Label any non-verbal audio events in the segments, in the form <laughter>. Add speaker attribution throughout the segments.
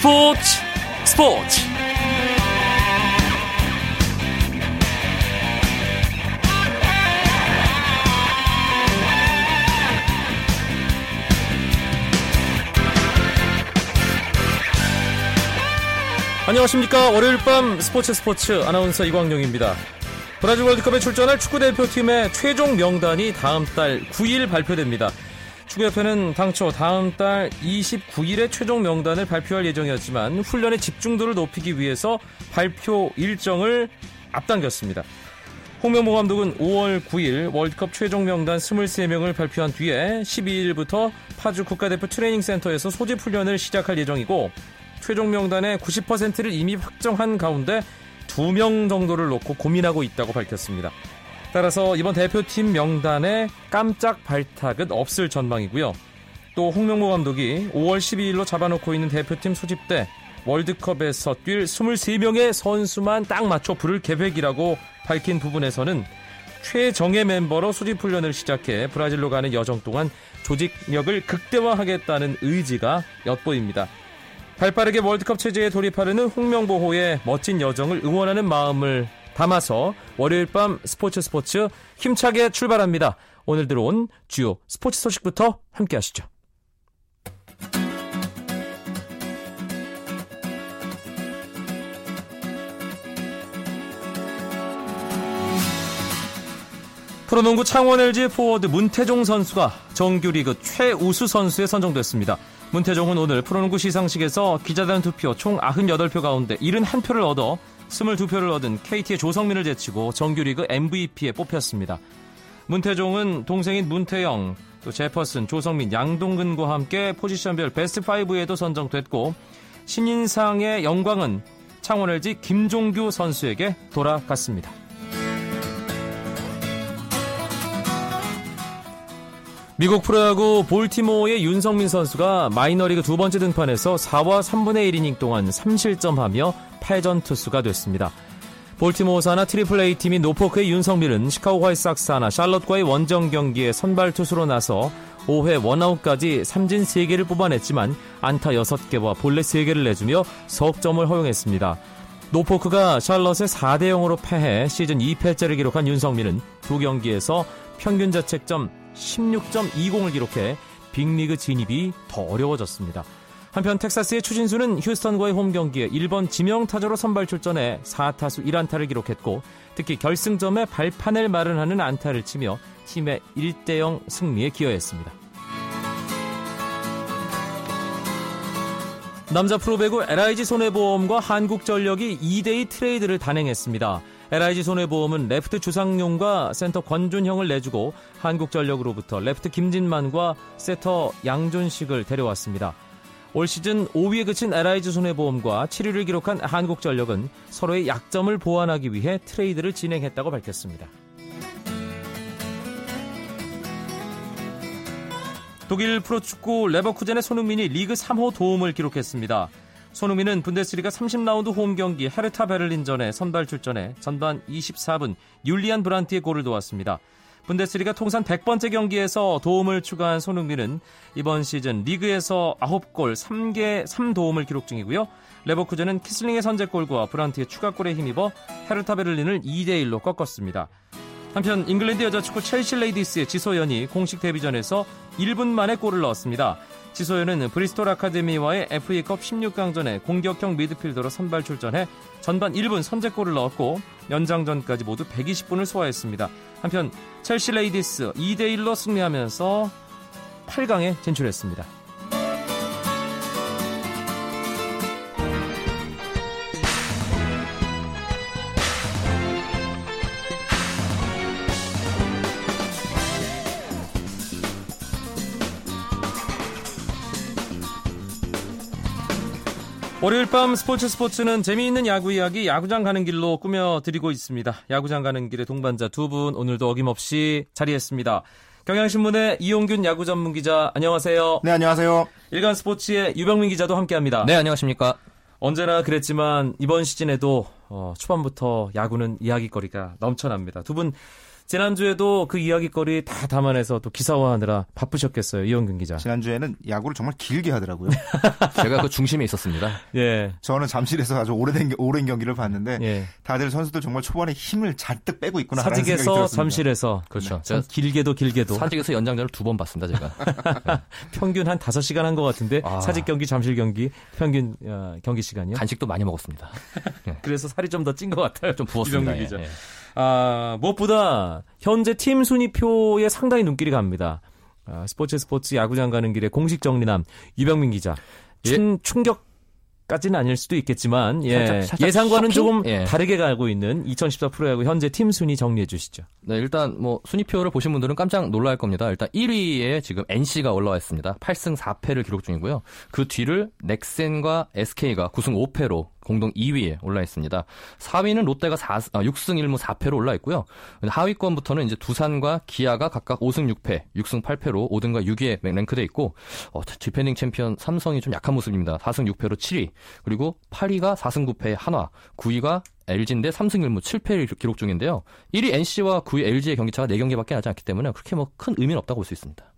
Speaker 1: 스포츠 스포츠. 안녕하십니까. 월요일 밤 스포츠 스포츠 아나운서 이광용입니다. 브라질 월드컵에 출전할 축구대표팀의 최종 명단이 다음 달 9일 발표됩니다 축구협회는 당초 다음 달 29일에 최종 명단을 발표할 예정이었지만 훈련의 집중도를 높이기 위해서 발표 일정을 앞당겼습니다. 홍명보 감독은 5월 9일 월드컵 최종 명단 23명을 발표한 뒤에 12일부터 파주 국가대표 트레이닝센터에서 소집 훈련을 시작할 예정이고 최종 명단의 90%를 이미 확정한 가운데 2명 정도를 놓고 고민하고 있다고 밝혔습니다. 따라서 이번 대표팀 명단에 깜짝 발탁은 없을 전망이고요. 또 홍명보 감독이 5월 12일로 잡아놓고 있는 대표팀 소집 때 월드컵에서 뛸 23명의 선수만 딱 맞춰 부를 계획이라고 밝힌 부분에서는 최정예 멤버로 소집 훈련을 시작해 브라질로 가는 여정 동안 조직력을 극대화하겠다는 의지가 엿보입니다. 발빠르게 월드컵 체제에 돌입하려는 홍명보호의 멋진 여정을 응원하는 마음을 담아서 월요일 밤 스포츠 스포츠 힘차게 출발합니다. 오늘 들어온 주요 스포츠 소식부터 함께 하시죠. 프로농구 창원 LG 포워드 문태종 선수가 정규리그 최우수 선수에 선정됐습니다. 문태종은 오늘 프로농구 시상식에서 기자단 투표 총 98표 가운데 71표를 얻어 22표를 얻은 KT의 조성민을 제치고 정규리그 MVP에 뽑혔습니다. 문태종은 동생인 문태영, 또 제퍼슨, 조성민, 양동근과 함께 포지션별 베스트 5에도 선정됐고 신인상의 영광은 창원 LG 김종규 선수에게 돌아갔습니다. 미국 프로야구 볼티모어의 윤성민 선수가 마이너리그 두 번째 등판에서 4와 3분의 1이닝 동안 3실점하며 패전 투수가 됐습니다. 볼티모어 산하 트리플 A 팀인 노포크의 윤석민은 시카고 화이트삭스 산하 샬럿과의 원정 경기에 선발 투수로 나서 5회 원아웃까지 삼진 3개를 뽑아냈지만 안타 6개와 볼넷 3개를 내주며 석점을 허용했습니다. 노포크가 샬럿에 4대 0으로 패해 시즌 2패째를 기록한 윤석민은 두 경기에서 평균 자책점 16.20을 기록해 빅리그 진입이 더 어려워졌습니다. 한편 텍사스의 추신수는 휴스턴과의 홈 경기에 1번 지명 타자로 선발 출전해 4타수 1안타를 기록했고 특히 결승점에 발판을 마련하는 안타를 치며 팀의 1대0 승리에 기여했습니다. 남자 프로배구 LIG 손해보험과 한국전력이 2대2 트레이드를 단행했습니다. LIG 손해보험은 레프트 주상용과 센터 권준형을 내주고 한국전력으로부터 레프트 김진만과 세터 양준식을 데려왔습니다. 올 시즌 5위에 그친 LIG 손해보험과 7위를 기록한 한국전력은 서로의 약점을 보완하기 위해 트레이드를 진행했다고 밝혔습니다. 독일 프로축구 레버쿠젠의 손흥민이 리그 3호 도움을 기록했습니다. 손흥민은 분데스리가 30라운드 홈 경기 헤르타 베를린전에 선발 출전해 전반 24분 율리안 브란트의 골을 도왔습니다. 분데스리가 통산 100번째 경기에서 도움을 추가한 손흥민은 이번 시즌 리그에서 9골 3개 3도움을 기록 중이고요. 레버쿠젠은 키슬링의 선제골과 브란트의 추가골에 힘입어 헤르타 베를린을 2대 1로 꺾었습니다. 한편 잉글랜드 여자 축구 첼시 레이디스의 지소연이 공식 데뷔전에서 1분 만에 골을 넣었습니다. 지소연은 브리스톨 아카데미와의 FA컵 16강전에 공격형 미드필더로 선발 출전해 전반 1분 선제골을 넣었고 연장전까지 모두 120분을 소화했습니다. 한편 첼시 레이디스 2대1로 승리하면서 8강에 진출했습니다. 월요일 밤 스포츠 스포츠는 재미있는 야구 이야기 야구장 가는 길로 꾸며드리고 있습니다. 야구장 가는 길의 동반자 두 분 오늘도 어김없이 자리했습니다. 경향신문의 이용균 야구 전문 기자 안녕하세요.
Speaker 2: 네 안녕하세요.
Speaker 1: 일간 스포츠의 유병민 기자도 함께합니다.
Speaker 3: 네 안녕하십니까.
Speaker 1: 언제나 그랬지만 이번 시즌에도 어, 초반부터 야구는 이야기거리가 넘쳐납니다. 두 분 지난주에도 그 이야기거리 다 담아내서 또 기사화하느라 바쁘셨겠어요. 이영근 기자.
Speaker 2: 지난주에는 야구를 정말 길게 하더라고요. <laughs>
Speaker 3: 제가 그 중심에 있었습니다.
Speaker 1: 예.
Speaker 2: 저는 잠실에서 아주 오래된 오랜 경기를 봤는데
Speaker 1: 예.
Speaker 2: 다들 선수들 정말 초반에 힘을 잔뜩 빼고 있구나.
Speaker 1: 사직에서 잠실에서
Speaker 3: 그렇죠.
Speaker 1: 참 길게도 길게도
Speaker 3: 사직에서 연장전을 두 번 봤습니다, 제가. <laughs>
Speaker 1: 평균 한 5시간 한 것 같은데
Speaker 3: 아.
Speaker 1: 사직 경기, 잠실 경기 평균 어, 경기 시간이요.
Speaker 3: 간식도 많이 먹었습니다. <laughs>
Speaker 1: 그래서 살이 좀 더 찐 것 같아요.
Speaker 3: 좀 부었습니다.
Speaker 1: 이병규 기자.
Speaker 3: 예, 예.
Speaker 1: 아, 무엇보다 현재 팀 순위표에 상당히 눈길이 갑니다. 아, 스포츠 스포츠 야구장 가는 길에 공식 정리남 유병민 기자.
Speaker 3: 예.
Speaker 1: 충, 충격 까지는 아닐 수도 있겠지만 예.
Speaker 3: 살짝- 살짝
Speaker 1: 예상과는
Speaker 3: 쇼킹?
Speaker 1: 조금
Speaker 3: 예.
Speaker 1: 다르게 가고 있는 2014 프로야구 현재 팀 순위 정리해 주시죠.
Speaker 3: 네, 일단 뭐 순위표를 보신 분들은 깜짝 놀랄 겁니다. 일단 1위에 지금 NC가 올라와 있습니다. 8승 4패를 기록 중이고요. 그 뒤를 넥센과 SK가 9승 5패로 공동 2위에 올라 있습니다. 4위는 롯데가 4, 아, 6승 1무 4패로 올라 있고요. 하위권부터는 이제 두산과 기아가 각각 5승 6패, 6승 8패로 5등과 6위에 랭크돼 있고 어, 디펜딩 챔피언 삼성이 좀 약한 모습입니다. 4승 6패로 7위. 그리고 8위가 4승 9패 한화, 9위가 LG인데 3승 1무 7패를 기록 중인데요. 1위 NC와 9위 LG의 경기차가 4경기밖에 나지 않기 때문에 그렇게 뭐 큰 의미는 없다고 볼 수 있습니다.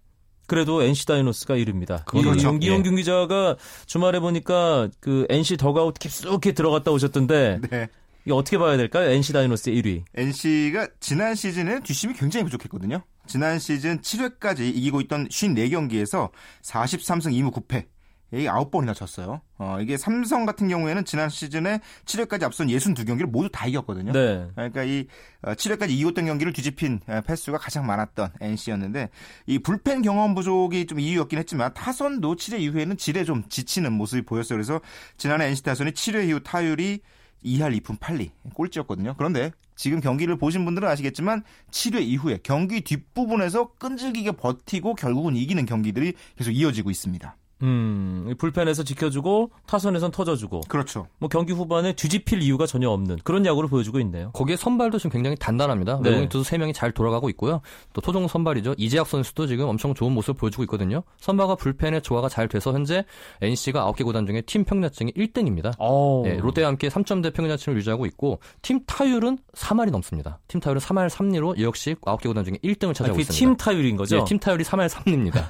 Speaker 1: 그래도 NC 다이노스가 1위입니다.
Speaker 2: 그렇죠.
Speaker 1: 이, 이용균 기자가 주말에 보니까 그 NC 덕아웃 깊숙이 들어갔다 오셨던데
Speaker 2: 네.
Speaker 1: 이거 어떻게 봐야 될까요? NC 다이노스의 1위.
Speaker 2: NC가 지난 시즌에 뒷심이 굉장히 부족했거든요. 지난 시즌 7회까지 이기고 있던 54경기에서 43승 2무 9패. 이게 9번이나 졌어요. 어, 이게 삼성 같은 경우에는 지난 시즌에 7회까지 앞선 62경기를 모두 다 이겼거든요.
Speaker 1: 네.
Speaker 2: 그러니까 이 7회까지 이기고 있던 경기를 뒤집힌 어, 패수가 가장 많았던 NC였는데 이 불펜 경험 부족이 좀 이유였긴 했지만 타선도 7회 이후에는 질에 좀 지치는 모습이 보였어요. 그래서 지난해 NC 타선이 7회 이후 타율이 2할 2푼 8리 꼴찌였거든요. 그런데 지금 경기를 보신 분들은 아시겠지만 7회 이후에 경기 뒷부분에서 끈질기게 버티고 결국은 이기는 경기들이 계속 이어지고 있습니다.
Speaker 1: 음, 이 불펜에서 지켜주고 타선에선 터져주고
Speaker 2: 그렇죠.
Speaker 1: 뭐 경기 후반에 뒤집힐 이유가 전혀 없는 그런 야구를 보여주고 있네요.
Speaker 3: 거기에 선발도 지금 굉장히 단단합니다.
Speaker 1: 네.
Speaker 3: 외국인 투수 3명이 잘 돌아가고 있고요. 또 토종 선발이죠. 이재학 선수도 지금 엄청 좋은 모습을 보여주고 있거든요. 선발과 불펜의 조화가 잘 돼서 현재 NC가 9개 구단 중에 팀 평균자책이 1등입니다.
Speaker 1: 어.
Speaker 3: 예, 롯데와 함께 3점대 평균자책을 유지하고 있고 팀 타율은 3할이 넘습니다. 팀 타율은 3할 3리로 역시 9개 구단 중에 1등을
Speaker 1: 아,
Speaker 3: 차지하고
Speaker 1: 그게
Speaker 3: 있습니다.
Speaker 1: 팀 타율인 거죠?
Speaker 3: 예, 팀 타율이 3할 3리입니다.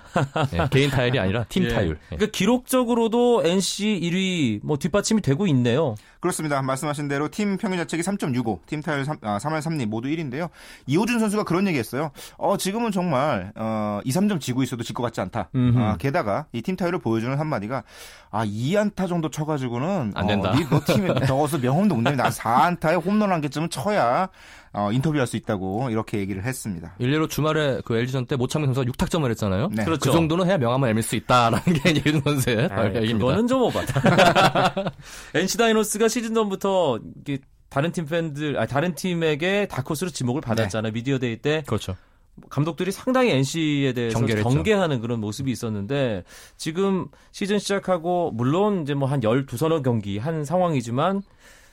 Speaker 3: <laughs> 예, 개인 타율이 아니라 팀
Speaker 1: 예.
Speaker 3: 타율. 예.
Speaker 1: 그러니까 기록적으로도 NC 1위 뭐 뒷받침이 되고 있네요.
Speaker 2: 그렇습니다. 말씀하신 대로 팀 평균 자책이 3.65, 팀 타율 3, 아, 3할 3리 모두 1인데요. 이호준 선수가 그런 얘기했어요. 어, 지금은 정말 어, 2, 3점 지고 있어도 질 것 같지 않다. 아, 게다가 이 팀 타율을 보여주는 한마디가 아, 2안타 정도 쳐가지고는
Speaker 3: 안 된다.
Speaker 2: 어, 니- 너 팀에 적어서 명함도 못 내민다 4안타에 홈런 한 개쯤은 쳐야 어, 인터뷰할 수 있다고 이렇게 얘기를 했습니다.
Speaker 3: 일례로 주말에 그 LG전 때 모창민 선수가 6타점을 했잖아요.
Speaker 2: 네.
Speaker 1: 그렇죠.
Speaker 3: 그 정도는 해야 명함을 내밀 수 있다라는 게 <laughs> 이준 선수의
Speaker 1: 아이,
Speaker 3: 얘기입니다.
Speaker 1: 그거는 좀 오바다. <laughs> <laughs> NC 다이노스가 시즌 전부터 이게 다른 팀 팬들, 아 다른 팀에게 다크호스로 지목을 받았잖아요. 미디어 데이 때
Speaker 3: 그렇죠.
Speaker 1: 감독들이 상당히 NC에 대해서
Speaker 3: 경계를.
Speaker 1: 경계하는 그런 모습이 있었는데 지금 시즌 시작하고 물론 이제 뭐 한 12서너 경기 한 상황이지만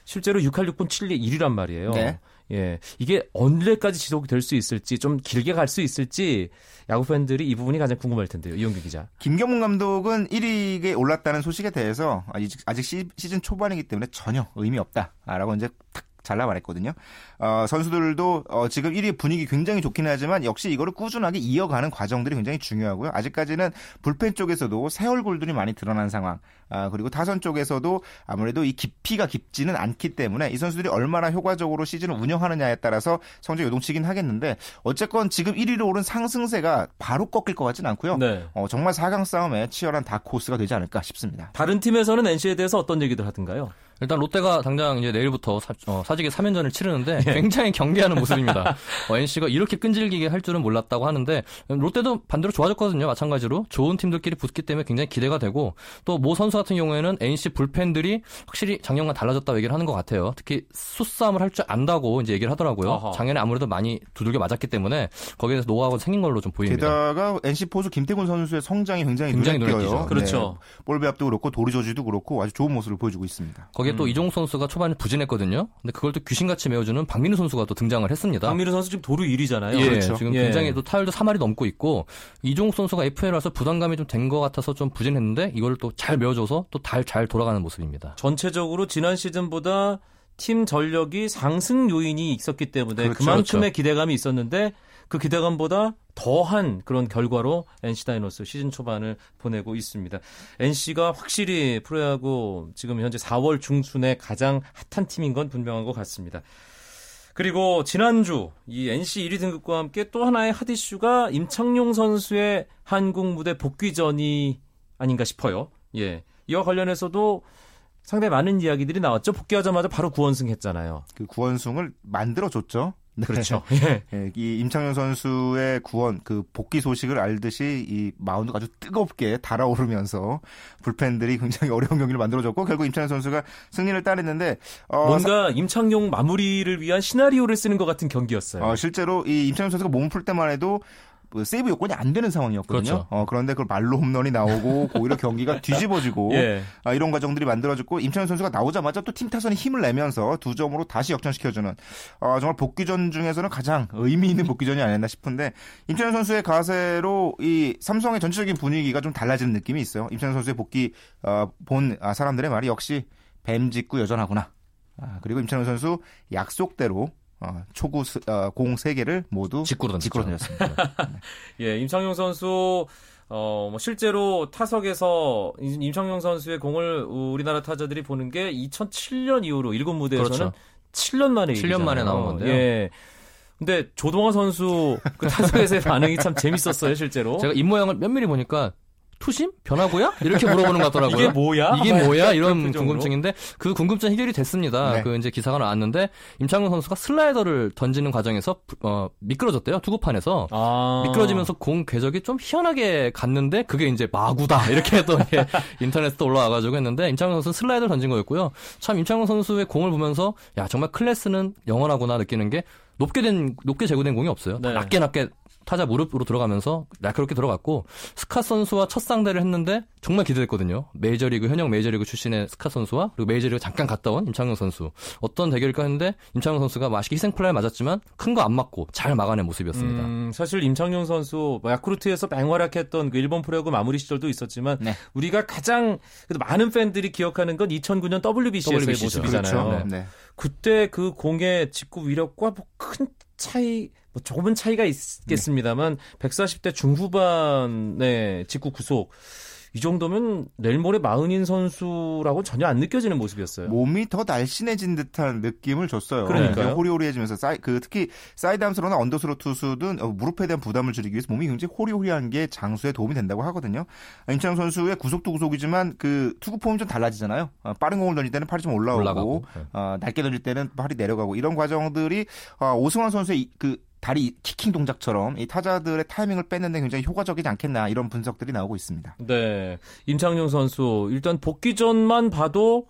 Speaker 1: 실제로 6할 6분 7리 1위란 말이에요.
Speaker 2: 네.
Speaker 1: 예. 이게 언제까지 지속이 될 수 있을지 좀 길게 갈 수 있을지 야구 팬들이 이 부분이 가장 궁금할 텐데요. 이용규 기자.
Speaker 2: 김경문 감독은 1위에 올랐다는 소식에 대해서 아직, 아직 시, 즌 초반이기 때문에 전혀 의미 없다라고 이제 탁 잘라 말했거든요. 어, 선수들도 어, 지금 1위 분위기 굉장히 좋긴 하지만 역시 이거를 꾸준하게 이어가는 과정들이 굉장히 중요하고요. 아직까지는 불펜 쪽에서도 새 얼굴들이 많이 드러난 상황. 아, 그리고 타선 쪽에서도 아무래도 이 깊이가 깊지는 않기 때문에 이 선수들이 얼마나 효과적으로 시즌을 운영하느냐에 따라서 성적 요동치긴 하겠는데 어쨌건 지금 1위로 오른 상승세가 바로 꺾일 것 같진 않고요.
Speaker 1: 네.
Speaker 2: 어, 정말 4강 싸움에 치열한 다크호스가 되지 않을까 싶습니다.
Speaker 1: 다른 팀에서는 NC에 대해서 어떤 얘기들 하던가요?
Speaker 3: 일단 롯데가 당장 이제 내일부터 사, 어, 사직에 3연전을 치르는데 굉장히 경계하는 <laughs> 모습입니다. 어, NC가 이렇게 끈질기게 할 줄은 몰랐다고 하는데 롯데도 반대로 좋아졌거든요. 마찬가지로 좋은 팀들끼리 붙기 때문에 굉장히 기대가 되고 또 모 선수 같은 경우에는 NC 불펜들이 확실히 작년과 달라졌다고 얘기를 하는 것 같아요. 특히 수싸움을 할 줄 안다고 이제 얘기를 하더라고요.
Speaker 1: 어허.
Speaker 3: 작년에 아무래도 많이 두들겨 맞았기 때문에 거기에 대해서 노하우가 생긴 걸로 좀 보입니다.
Speaker 2: 게다가 NC 포수 김태군 선수의 성장이 굉장히
Speaker 3: 굉장히
Speaker 2: 눈에 띄어요.
Speaker 3: 눈에 띄죠.
Speaker 1: 그렇죠.
Speaker 2: 네. 볼 배합도 그렇고 도리 저지도 그렇고 아주 좋은 모습을 보여주고 있습니다.
Speaker 3: 거기 에
Speaker 1: 음.
Speaker 3: 또 이종욱 선수가 초반에 부진했거든요. 근데 그걸 또 귀신같이 메워주는 박민우 선수가 또 등장을 했습니다.
Speaker 1: 박민우 선수 지금 도루 1위잖아요.
Speaker 3: 예,
Speaker 2: 그렇죠.
Speaker 3: 지금
Speaker 1: 예.
Speaker 3: 굉장히 또 타율도 3할이 넘고 있고 이종욱 선수가 FA라서 부담감이 좀 된 것 같아서 좀 부진했는데 이걸 또 잘 메워줘서 또 잘 잘 돌아가는 모습입니다.
Speaker 1: 전체적으로 지난 시즌보다 팀 전력이 상승 요인이 있었기 때문에
Speaker 2: 그렇죠.
Speaker 1: 그만큼의
Speaker 3: 그렇죠.
Speaker 1: 기대감이 있었는데 그 기대감보다 더한 그런 결과로 NC 다이노스 시즌 초반을 보내고 있습니다. NC가 확실히 프로야구 지금 현재 4월 중순에 가장 핫한 팀인 건 분명한 것 같습니다. 그리고 지난주 이 NC 1위 등급과 함께 또 하나의 핫 이슈가 임창용 선수의 한국 무대 복귀전이 아닌가 싶어요. 예. 이와 관련해서도 상당히 많은 이야기들이 나왔죠. 복귀하자마자 바로 구원승 했잖아요.
Speaker 2: 그 구원승을 만들어줬죠. 네.
Speaker 1: 그렇죠. <laughs> 예.
Speaker 2: 예, 이 임창용 선수의 구원 그 복귀 소식을 알듯이 이 마운드가 아주 뜨겁게 달아오르면서 불펜들이 굉장히 어려운 경기를 만들어줬고 결국 임창용 선수가 승리를 따냈는데 어,
Speaker 1: 뭔가 임창용 마무리를 위한 시나리오를 쓰는 것 같은 경기였어요.
Speaker 2: 어, 실제로 이 임창용 선수가 몸을 풀 때만 해도 그 세이브 요건이 안 되는 상황이었거든요.
Speaker 3: 그렇죠.
Speaker 2: 어, 그런데 그걸 말로 홈런이 나오고 <laughs> 오히려 경기가 뒤집어지고
Speaker 1: 예.
Speaker 2: 아, 이런 과정들이 만들어졌고 임창용 선수가 나오자마자 또 팀 타선이 힘을 내면서 두 점으로 다시 역전시켜주는 어, 정말 복귀전 중에서는 가장 의미 있는 복귀전이 아니었나 싶은데 임창용 선수의 가세로 이 삼성의 전체적인 분위기가 좀 달라지는 느낌이 있어요. 임창용 선수의 복귀 어, 본 아, 사람들의 말이 역시 뱀 짚고 여전하구나. 아, 그리고 임창용 선수 약속대로 어, 초구 스- 어, 공 3개를 모두
Speaker 3: 직구로
Speaker 2: 던졌습니다. <laughs>
Speaker 1: 예, 임창용 선수 어, 뭐 실제로 타석에서 임- 임창용 선수의 공을 우리나라 타자들이 보는 게 2007년 이후로 일곱 무대에서는
Speaker 3: 그렇죠.
Speaker 1: 7년 만에
Speaker 3: 7년
Speaker 1: 일이잖아요.
Speaker 3: 만에 나온 건데요.
Speaker 1: 예. 근데 조동화 선수 그 타석에서의 반응이 참 재밌었어요, 실제로.
Speaker 3: 제가 입 모양을 면밀히 보니까 투심? 변화구야? 이렇게 물어보는 것 같더라고요.
Speaker 1: 이게 뭐야?
Speaker 3: 이게 뭐야? 이런. 궁금증인데 그 궁금증 해결이 됐습니다.
Speaker 2: 네.
Speaker 3: 그 이제 기사가 나왔는데 임창용 선수가 슬라이더를 던지는 과정에서 어, 미끄러졌대요. 투구판에서.
Speaker 1: 아.
Speaker 3: 미끄러지면서 공 궤적이 좀 희한하게 갔는데 그게 이제 마구다 이렇게 또 이렇게 인터넷에 올라와가지고 했는데 임창용 선수는 슬라이더를 던진 거였고요. 참 임창용 선수의 공을 보면서 야 정말 클래스는 영원하구나 느끼는 게 높게 된 높게 제고된 공이 없어요.
Speaker 1: 네.
Speaker 3: 낮게 낮게 타자 무릎으로 들어가면서 날카롭게 들어갔고 스카 선수와 첫 상대를 했는데 정말 기대됐거든요. 메이저리그 현역 메이저리그 출신의 스카 선수와 그리고 메이저리그 잠깐 갔다 온 임창용 선수 어떤 대결일까 했는데 임창용 선수가 맛있게 희생플라이 맞았지만 큰 거 안 맞고 잘 막아낸 모습이었습니다.
Speaker 1: 음, 사실 임창용 선수 뭐 야쿠르트에서 맹활약했던 그 일본 프로야구 마무리 시절도 있었지만
Speaker 2: 네.
Speaker 1: 우리가 가장 그래도 많은 팬들이 기억하는 건 2009년 WBC에서의
Speaker 3: WBC 죠.
Speaker 1: 모습이잖아요.
Speaker 2: 그렇죠.
Speaker 3: 네.
Speaker 2: 네.
Speaker 1: 그때 그 공의 직구 위력과 뭐 큰 차이, 뭐 조금은 차이가 있겠습니다만 140대 중후반의 직구 구속 이 정도면 내일 모레 마흔인 선수라고 전혀 안 느껴지는 모습이었어요.
Speaker 2: 몸이 더 날씬해진 듯한 느낌을 줬어요.
Speaker 1: 그러니까요.
Speaker 2: 네, 호리호리해지면서 사이, 그 특히 사이드암스로나 언더스로 투수든 어, 무릎에 대한 부담을 줄이기 위해서 몸이 굉장히 호리호리한 게 장수에 도움이 된다고 하거든요. 임창 선수의 구속도 구속이지만 그 투구 폼이 좀 달라지잖아요. 어, 빠른 공을 던질 때는 팔이 좀 올라오고,
Speaker 3: 올라가고. 네.
Speaker 2: 어, 낮게 던질 때는 팔이 내려가고 이런 과정들이 어, 오승환 선수의 이- 그 다리 키킹 동작처럼 이 타자들의 타이밍을 뺏는데 굉장히 효과적이지 않겠나 이런 분석들이 나오고 있습니다.
Speaker 1: 네. 임창용 선수 일단 복귀 전만 봐도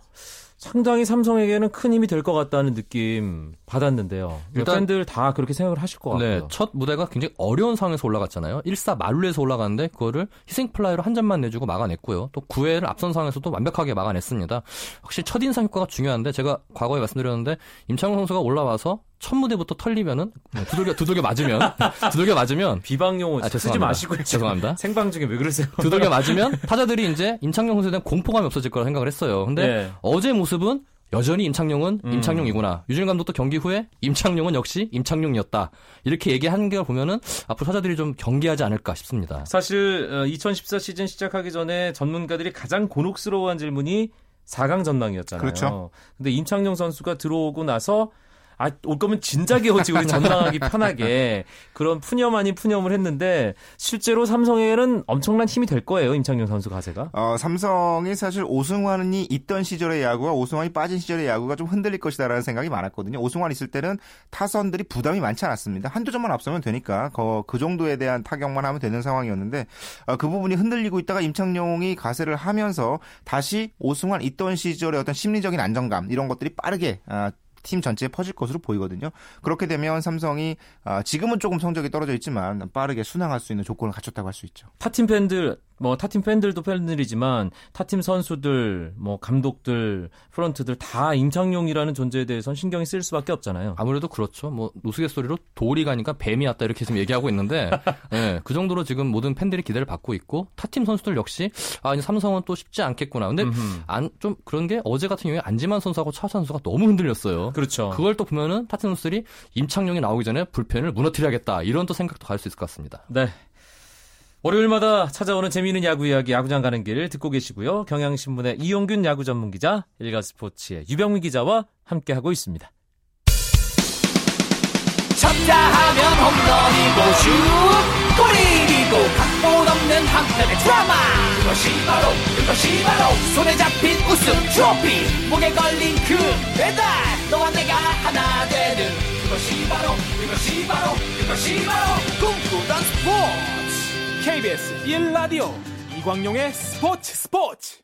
Speaker 1: 상당히 삼성에게는 큰 힘이 될 것 같다는 느낌 받았는데요.
Speaker 3: 일단-
Speaker 1: 팬들 다 그렇게 생각을 하실 것
Speaker 3: 네,
Speaker 1: 같고요.
Speaker 3: 첫 무대가 굉장히 어려운 상황에서 올라갔잖아요. 1사 만루에서 올라갔는데 그거를 희생 플라이로 한 점만 내주고 막아냈고요. 또 9회를 앞선 상황에서도 완벽하게 막아냈습니다. 확실히 첫 인상 효과가 중요한데 제가 과거에 말씀드렸는데 임창용 선수가 올라와서 첫 무대부터 털리면은 뭐 두들겨 두들겨 맞으면 <laughs> 두들겨 맞으면
Speaker 1: 비방 용어
Speaker 3: 아,
Speaker 1: 쓰지. 마시고요.
Speaker 3: 죄송합니다.
Speaker 1: 생방 중에 왜 그러세요?
Speaker 3: 두들겨 맞으면 타자들이 이제 임창용 선수에 대한 공포감이 없어질 거라 생각을 했어요. 근데
Speaker 1: 네.
Speaker 3: 어제 모습 은 여전히 임창용은
Speaker 1: 음.
Speaker 3: 임창용이구나. 류중일 감독도 경기 후에 임창용은 역시 임창용이었다. 이렇게 얘기하는 걸 보면은 앞으로 타자들이 좀 경계하지 않을까 싶습니다.
Speaker 1: 사실 2014 시즌 시작하기 전에 전문가들이 가장 곤혹스러워한 질문이 4강 전망이었잖아요.
Speaker 2: 그렇죠.
Speaker 1: 근데 임창용 선수가 들어오고 나서 아, 올 거면 진작에 <laughs> 오지 우리 전망하기 편하게 그런 푸념 아닌 푸념을 했는데 실제로 삼성에는 엄청난 힘이 될 거예요. 임창용 선수 가세가.
Speaker 2: 어, 삼성이 사실 오승환이 있던 시절의 야구와 오승환이 빠진 시절의 야구가 좀 흔들릴 것이다라는 생각이 많았거든요. 오승환 있을 때는 타선들이 부담이 많지 않았습니다. 한두 점만 앞서면 되니까 그, 그 정도에 대한 타격만 하면 되는 상황이었는데 어, 그 부분이 흔들리고 있다가 임창용이 가세를 하면서 다시 오승환 있던 시절의 어떤 심리적인 안정감 이런 것들이 빠르게 아, 팀 전체에 퍼질 것으로 보이거든요. 그렇게 되면 삼성이 아, 지금은 조금 성적이 떨어져 있지만 빠르게 순항할 수 있는 조건을 갖췄다고 할 수 있죠.
Speaker 1: 타팀 팬들 뭐 타팀 팬들도 팬들이지만 타팀 선수들, 뭐 감독들, 프런트들 다 임창용이라는 존재에 대해서는 신경이 쓸 수밖에 없잖아요.
Speaker 3: 아무래도 그렇죠. 뭐 우스갯소리로 돌이 가니까 뱀이 왔다 이렇게 지금 얘기하고 있는데 네, <laughs> 그 정도로 지금 모든 팬들이 기대를 받고 있고 타팀 선수들 역시 아 이제 삼성은 또 쉽지 않겠구나. 근데 안 좀 그런 게 어제 같은 경우에 안지만 선수하고 차 선수가 너무 흔들렸어요.
Speaker 1: 그렇죠.
Speaker 3: 그걸 또 보면은 타팀 선수들이 임창용이 나오기 전에 불펜을 무너뜨려야겠다 이런 또 생각도 갈 수 있을 것 같습니다.
Speaker 1: 네. 월요일마다 찾아오는 재미있는 야구 이야기 야구장 가는 길 듣고 계시고요. 경향신문의 이용균 야구 전문 기자, 일가스포츠의 유병민 기자와 함께하고 있습니다.
Speaker 4: 쳤다 하면 홈런이고 슛 골이고 각본 없는 한편의 드라마 그것이 바로 그것이 바로 손에 잡힌 우승 트로피 목에 걸린 그 배달 너와 내가 하나 되는 그것이 바로 그것이 바로 그것이 바로 꿈꾸던 스포츠 KBS 1라디오 이광용의 스포츠 스포츠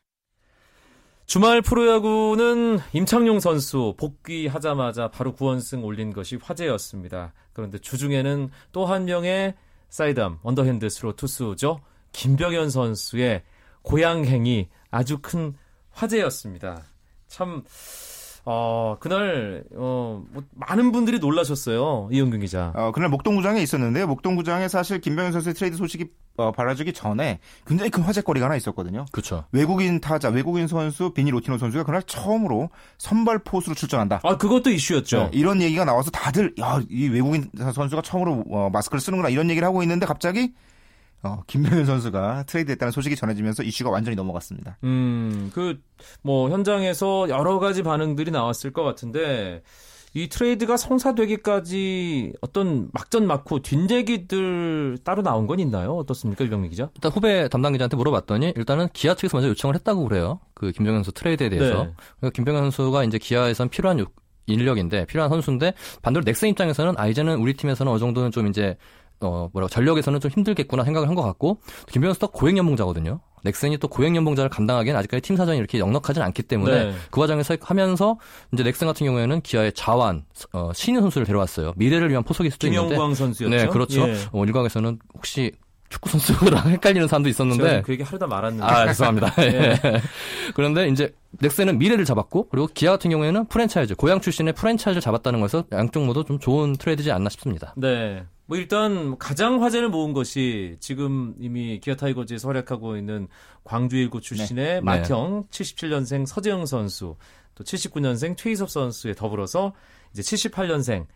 Speaker 1: 주말 프로야구는 임창용 선수 복귀하자마자 바로 9원승 올린 것이 화제였습니다. 그런데 주중에는 또 한 명의 사이드암 언더핸드 스로 투수죠. 김병현 선수의 고향행이 아주 큰 화제였습니다. 참 어, 그날 어, 뭐 많은 분들이 놀라셨어요. 이영균 기자.
Speaker 2: 어, 그날 목동구장에 있었는데요. 목동구장에 사실 김병현 선수의 트레이드 소식이 어, 알려지기 전에 굉장히 큰 화제거리가 하나 있었거든요.
Speaker 3: 그렇죠.
Speaker 2: 외국인 타자, 외국인 선수 비니 로티노 선수가 그날 처음으로 선발 포수로 출전한다.
Speaker 1: 아, 그것도 이슈였죠.
Speaker 2: 네, 이런 얘기가 나와서 다들 야, 이 외국인 선수가 처음으로 어, 마스크를 쓰는구나 이런 얘기를 하고 있는데 갑자기 어, 김병현 선수가 트레이드했다는 소식이 전해지면서 이슈가 완전히 넘어갔습니다.
Speaker 1: 음, 그, 뭐, 현장에서 여러 가지 반응들이 나왔을 것 같은데, 이 트레이드가 성사되기까지 어떤 막전 막후 뒷얘기들 따로 나온 건 있나요? 어떻습니까, 유병민 기자?
Speaker 3: 일단 후배 담당 기자한테 물어봤더니 일단은 기아 측에서 먼저 요청을 했다고 그래요. 그 김병현 선수 트레이드에 대해서.
Speaker 1: 네.
Speaker 3: 그러니까 김병현 선수가 이제 기아에선 필요한 요- 인력인데 필요한 선수인데 반대로 넥슨 입장에서는 아 이제는 우리 팀에서는 어느 정도는 좀 이제 어 뭐라고 전력에서는 좀 힘들겠구나 생각을 한 것 같고 김병현 선수가 고액 연봉자거든요. 넥슨이 또 고액 연봉자를 감당하기에는 아직까지 팀 사정이 이렇게 넉넉하진 않기 때문에
Speaker 1: 네.
Speaker 3: 그 과정에서 하면서 이제 넥슨 같은 경우에는 기아의 자완 어, 신인 선수를 데려왔어요. 미래를 위한 포석일 수도 있는데
Speaker 1: 김영광 선수였죠.
Speaker 3: 네 그렇죠.
Speaker 1: 예.
Speaker 3: 어, 일각에서는 혹시 축구 선수랑 <laughs> 헷갈리는 사람도 있었는데
Speaker 1: 그 얘기 하려다 말았는데.
Speaker 3: 아, 죄송합니다. <laughs>
Speaker 1: 예.
Speaker 3: 그런데 이제 넥센은 미래를 잡았고 그리고 기아 같은 경우에는 프랜차이즈 고향 출신의 프랜차이즈를 잡았다는 것에서 양쪽 모두 좀 좋은 트레이드지 않나 싶습니다.
Speaker 1: 네. 뭐 일단 가장 화제를 모은 것이 지금 이미 기아 타이거즈에서 활약하고 있는 광주 일고 출신의 맏형 77년생 서재응 선수, 또 79년생 최희섭 선수에 더불어서 이제 78년생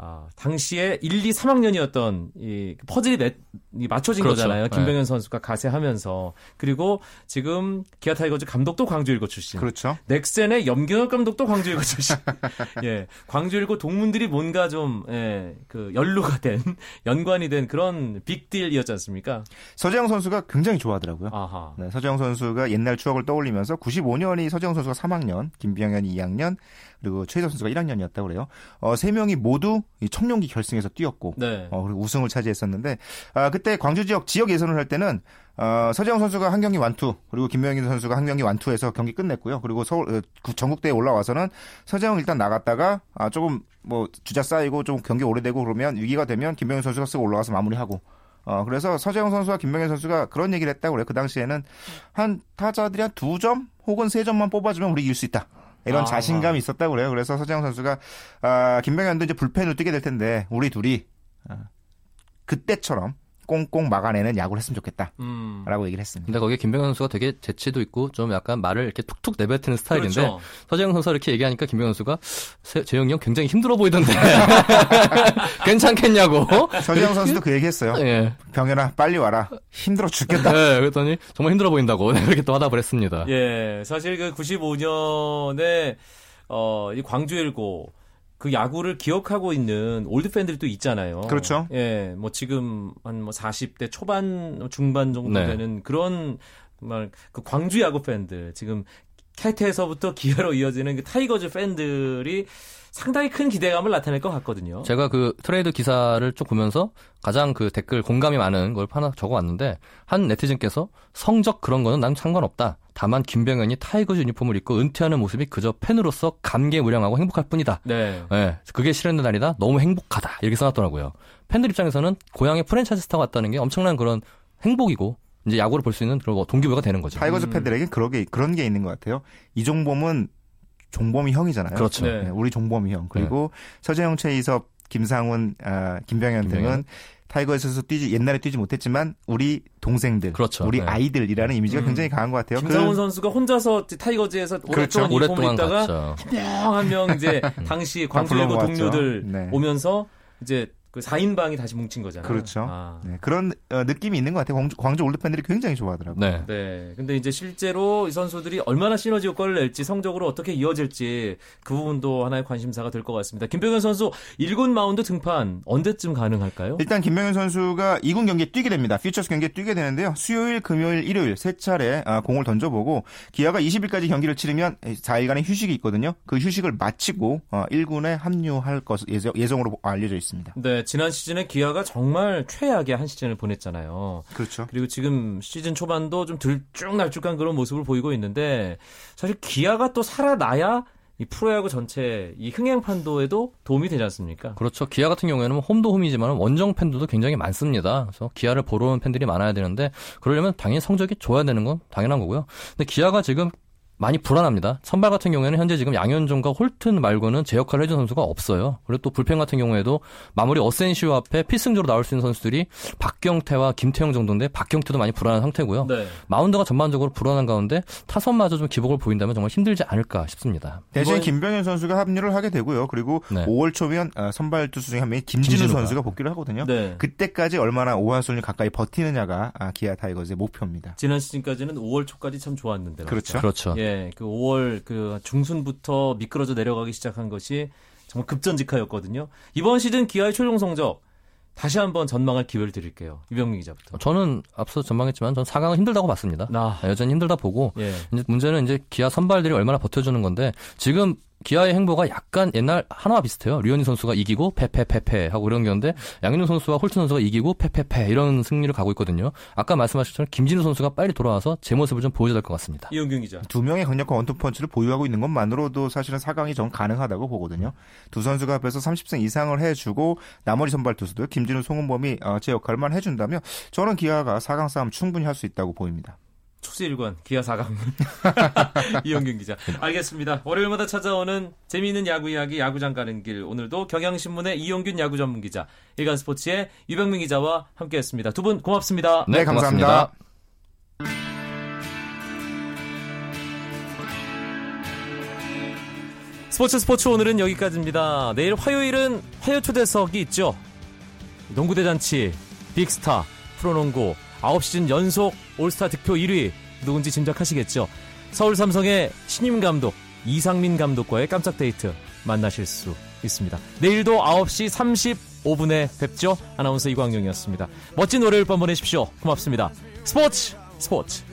Speaker 1: 아, 당시에 1, 2, 3학년이었던 이 퍼즐이 매, 이 맞춰진
Speaker 3: 그렇죠.
Speaker 1: 거잖아요.
Speaker 3: 네.
Speaker 1: 김병현 선수가 가세하면서 그리고 지금 기아 타이거즈 감독도 광주 일고 출신.
Speaker 2: 그렇죠.
Speaker 1: 넥센의 염경엽 감독도 광주 일고 출신. <laughs> 예, 광주 일고 동문들이 뭔가 좀 예, 그 연루가 된 <laughs> 연관이 된 그런 빅딜이었지 않습니까?
Speaker 2: 서재영 선수가 굉장히 좋아하더라고요.
Speaker 1: 아하.
Speaker 2: 네, 서재영 선수가 옛날 추억을 떠올리면서 95년이 서재영 선수가 3학년, 김병현이 2학년, 그리고 최희섭 선수가 1학년이었다고 그래요. 어, 세 명이 모두 이 청룡기 결승에서 뛰었고,
Speaker 1: 네.
Speaker 2: 어, 그리고 우승을 차지했었는데, 아, 그때 광주 지역, 지역 예선을 할 때는, 어, 서재영 선수가 한 경기 완투, 그리고 김명희 선수가 한 경기 완투해서 경기 끝냈고요. 그리고 서울, 어, 구- 전국대회 올라와서는 서재영 일단 나갔다가, 아, 조금 뭐 주자 쌓이고 좀 경기 오래되고 그러면 위기가 되면 김명희 선수가 쓰고 올라와서 마무리하고, 어, 그래서 서재영 선수와 김명현 선수가 그런 얘기를 했다고 그래요. 그 당시에는 한 타자들이 한 두 점 혹은 세 점만 뽑아주면 우리 이길 수 있다. 이런
Speaker 1: 아.
Speaker 2: 자신감이 있었다고 그래요. 그래서 서재영 선수가 아, 김병현도 이제 불펜으로 뛰게 될 텐데 우리 둘이 아, 그때처럼 꽁꽁 막아내는 야구를 했으면 좋겠다라고
Speaker 1: 음.
Speaker 2: 얘기를 했습니다.
Speaker 3: 근데 거기에 김병현 선수가 되게 재치도 있고 좀 약간 말을 이렇게 툭툭 내뱉는 스타일인데
Speaker 1: 그렇죠.
Speaker 3: 서재응 선수가 이렇게 얘기하니까 김병현 선수가 세- 재응이 형 굉장히 힘들어 보이던데 <laughs> 괜찮겠냐고.
Speaker 2: 서재응 선수도 그 얘기했어요.
Speaker 3: 예.
Speaker 2: 병현아 빨리 와라. 힘들어 죽겠다.
Speaker 3: 네, 그랬더니 정말 힘들어 보인다고 <laughs> 그렇게 또 화답을 했습니다.
Speaker 1: 예, 사실 그 95년에 어, 이 광주 일고 그 야구를 기억하고 있는 올드 팬들도 있잖아요.
Speaker 2: 그렇죠.
Speaker 1: 예, 뭐 지금 한 뭐 40대 초반 중반 정도
Speaker 3: 네.
Speaker 1: 되는 그런 정말 그 광주 야구 팬들 지금 해태에서부터 기아로 이어지는 그 타이거즈 팬들이 상당히 큰 기대감을 나타낼 것 같거든요.
Speaker 3: 제가 그 트레이드 기사를 쭉 보면서 가장 그 댓글 공감이 많은 걸 하나 적어왔는데 한 네티즌께서 성적 그런 거는 난 상관없다. 다만 김병현이 타이거즈 유니폼을 입고 은퇴하는 모습이 그저 팬으로서 감개무량하고 행복할 뿐이다.
Speaker 1: 네.
Speaker 3: 예, 그게 실현된 날이다. 너무 행복하다. 이렇게 써놨더라고요. 팬들 입장에서는 고향에 프랜차이즈 스타가 왔다는 게 엄청난 그런 행복이고 이제 야구를 볼 수 있는 그런 뭐 동기부여가 되는 거죠.
Speaker 2: 타이거즈 팬들에게 그러게 그런 게 있는 것 같아요. 이종범은 종범이 형이잖아요.
Speaker 3: 그렇죠.
Speaker 1: 네.
Speaker 2: 우리 종범이 형. 그리고 서재응, 최희섭, 김상훈, 아, 김병현
Speaker 3: 김병현.
Speaker 2: 등은 타이거즈에서 뛰지 옛날에 뛰지 못했지만 우리 동생들,
Speaker 3: 그렇죠.
Speaker 2: 우리
Speaker 3: 네.
Speaker 2: 아이들이라는 이미지가
Speaker 1: 음.
Speaker 2: 굉장히 강한 것 같아요.
Speaker 1: 김상훈
Speaker 2: 그-
Speaker 1: 선수가 혼자서 타이거즈에서
Speaker 2: 그렇죠.
Speaker 1: 오랫동안 입다가
Speaker 3: 갔죠.
Speaker 1: 한명 한 명 이제 <laughs> 당시 광주일고
Speaker 2: 불러모았죠.
Speaker 1: 동료들
Speaker 2: 네.
Speaker 1: 오면서 이제 그 4인방이 다시 뭉친 거잖아요.
Speaker 2: 그렇죠.
Speaker 1: 아.
Speaker 2: 네, 그런 어, 느낌이 있는 것 같아요. 광주, 광주 올드 팬들이 굉장히 좋아하더라고요.
Speaker 3: 네.
Speaker 1: 네. 근데 이제 실제로 이 선수들이 얼마나 시너지 효과를 낼지 성적으로 어떻게 이어질지 그 부분도 하나의 관심사가 될 것 같습니다. 김병현 선수 1군 마운드 등판 언제쯤 가능할까요?
Speaker 2: 일단 김병현 선수가 2군 경기에 뛰게 됩니다. 퓨처스 경기에 뛰게 되는데요. 수요일, 금요일, 일요일 세 차례 아, 공을 던져보고 기아가 20일까지 경기를 치르면 4일간의 휴식이 있거든요. 그 휴식을 마치고 1군에 합류할 것 예정, 예정으로 알려져 있습니다.
Speaker 1: 네, 지난 시즌에 기아가 정말 최악의 한 시즌을 보냈잖아요.
Speaker 2: 그렇죠.
Speaker 1: 그리고 지금 시즌 초반도 좀 들쭉날쭉한 그런 모습을 보이고 있는데 사실 기아가 또 살아나야 이 프로야구 전체 이 흥행 판도에도 도움이 되지 않습니까?
Speaker 3: 그렇죠. 기아 같은 경우에는 홈도 홈이지만 원정 팬들도 굉장히 많습니다. 그래서 기아를 보러 오는 팬들이 많아야 되는데 그러려면 당연히 성적이 좋아야 되는 건 당연한 거고요. 근데 기아가 지금 많이 불안합니다. 선발 같은 경우에는 현재 지금 양현종과 홀튼 말고는 제 역할을 해준 선수가 없어요. 그리고 또 불펜 같은 경우에도 마무리 어센시오 앞에 필승조로 나올 수 있는 선수들이 박경태와 김태형 정도인데 박경태도 많이 불안한 상태고요.
Speaker 1: 네.
Speaker 3: 마운드가 전반적으로 불안한 가운데 타선마저 좀 기복을 보인다면 정말 힘들지 않을까 싶습니다.
Speaker 2: 대신
Speaker 1: 이번-
Speaker 2: 김병현 선수가 합류를 하게 되고요. 그리고
Speaker 3: 네.
Speaker 2: 5월 초면 아, 선발 투수 중에 한 명이 김진우
Speaker 3: 김진우가.
Speaker 2: 선수가 복귀를 하거든요.
Speaker 1: 네.
Speaker 2: 그때까지 얼마나 5한순위 가까이 버티느냐가 아, 기아 타이거즈의 목표입니다.
Speaker 1: 지난 시즌까지는 5월 초까지 참 좋았는데.
Speaker 2: 그렇죠.
Speaker 3: 그렇죠.
Speaker 1: 예, 그 5월 그 중순부터 미끄러져 내려가기 시작한 것이 정말 급전직하였거든요. 이번 시즌 기아의 최종 성적 다시 한번 전망할 기회를 드릴게요. 유병민 기자부터.
Speaker 3: 저는 앞서 전망했지만 전 4강은 힘들다고 봤습니다.
Speaker 1: 나.
Speaker 3: 여전히 힘들다 보고
Speaker 1: 예.
Speaker 3: 이제 문제는 이제 기아 선발들이 얼마나 버텨주는 건데 지금 기아의 행보가 약간 옛날 하나와 비슷해요. 류현진 선수가 이기고 패패패패 하고 이런 건데 양현종 선수와 홀튼 선수가 이기고 패패패 이런 승리를 가고 있거든요. 아까 말씀하신 것처럼 김진우 선수가 빨리 돌아와서 제 모습을 좀 보여줘야 될 것 같습니다.
Speaker 1: 이용균 기자.
Speaker 2: 두 명의 강력한 원투펀치를 보유하고 있는 것만으로도 사실은 4강이 전 가능하다고 보거든요. 두 선수가 앞에서 30승 이상을 해주고 나머지 선발 투수들 김진우, 송은범이 어, 제 역할만 해준다면 저는 기아가 4강 싸움 충분히 할 수 있다고 보입니다.
Speaker 1: 축제일관 기아 4강. <laughs> <laughs> 이용균 기자. 알겠습니다. 월요일마다 찾아오는 재미있는 야구 이야기 야구장 가는 길. 오늘도 경향신문의 이용균 야구 전문 기자 일간스포츠의 유병민 기자와 함께 했습니다. 두 분 고맙습니다.
Speaker 2: 네, 감사합니다.
Speaker 1: 스포츠 스포츠 오늘은 여기까지입니다. 내일 화요일은 화요 초대석이 있죠. 농구 대잔치 빅스타 프로농구 9시즌 연속 올스타 득표 1위 누군지 짐작하시겠죠 서울 삼성의 신임 감독 이상민 감독과의 깜짝 데이트 만나실 수 있습니다. 내일도 9시 35분에 뵙죠. 아나운서 이광용이었습니다. 멋진 월요일 밤 보내십시오. 고맙습니다. 스포츠 스포츠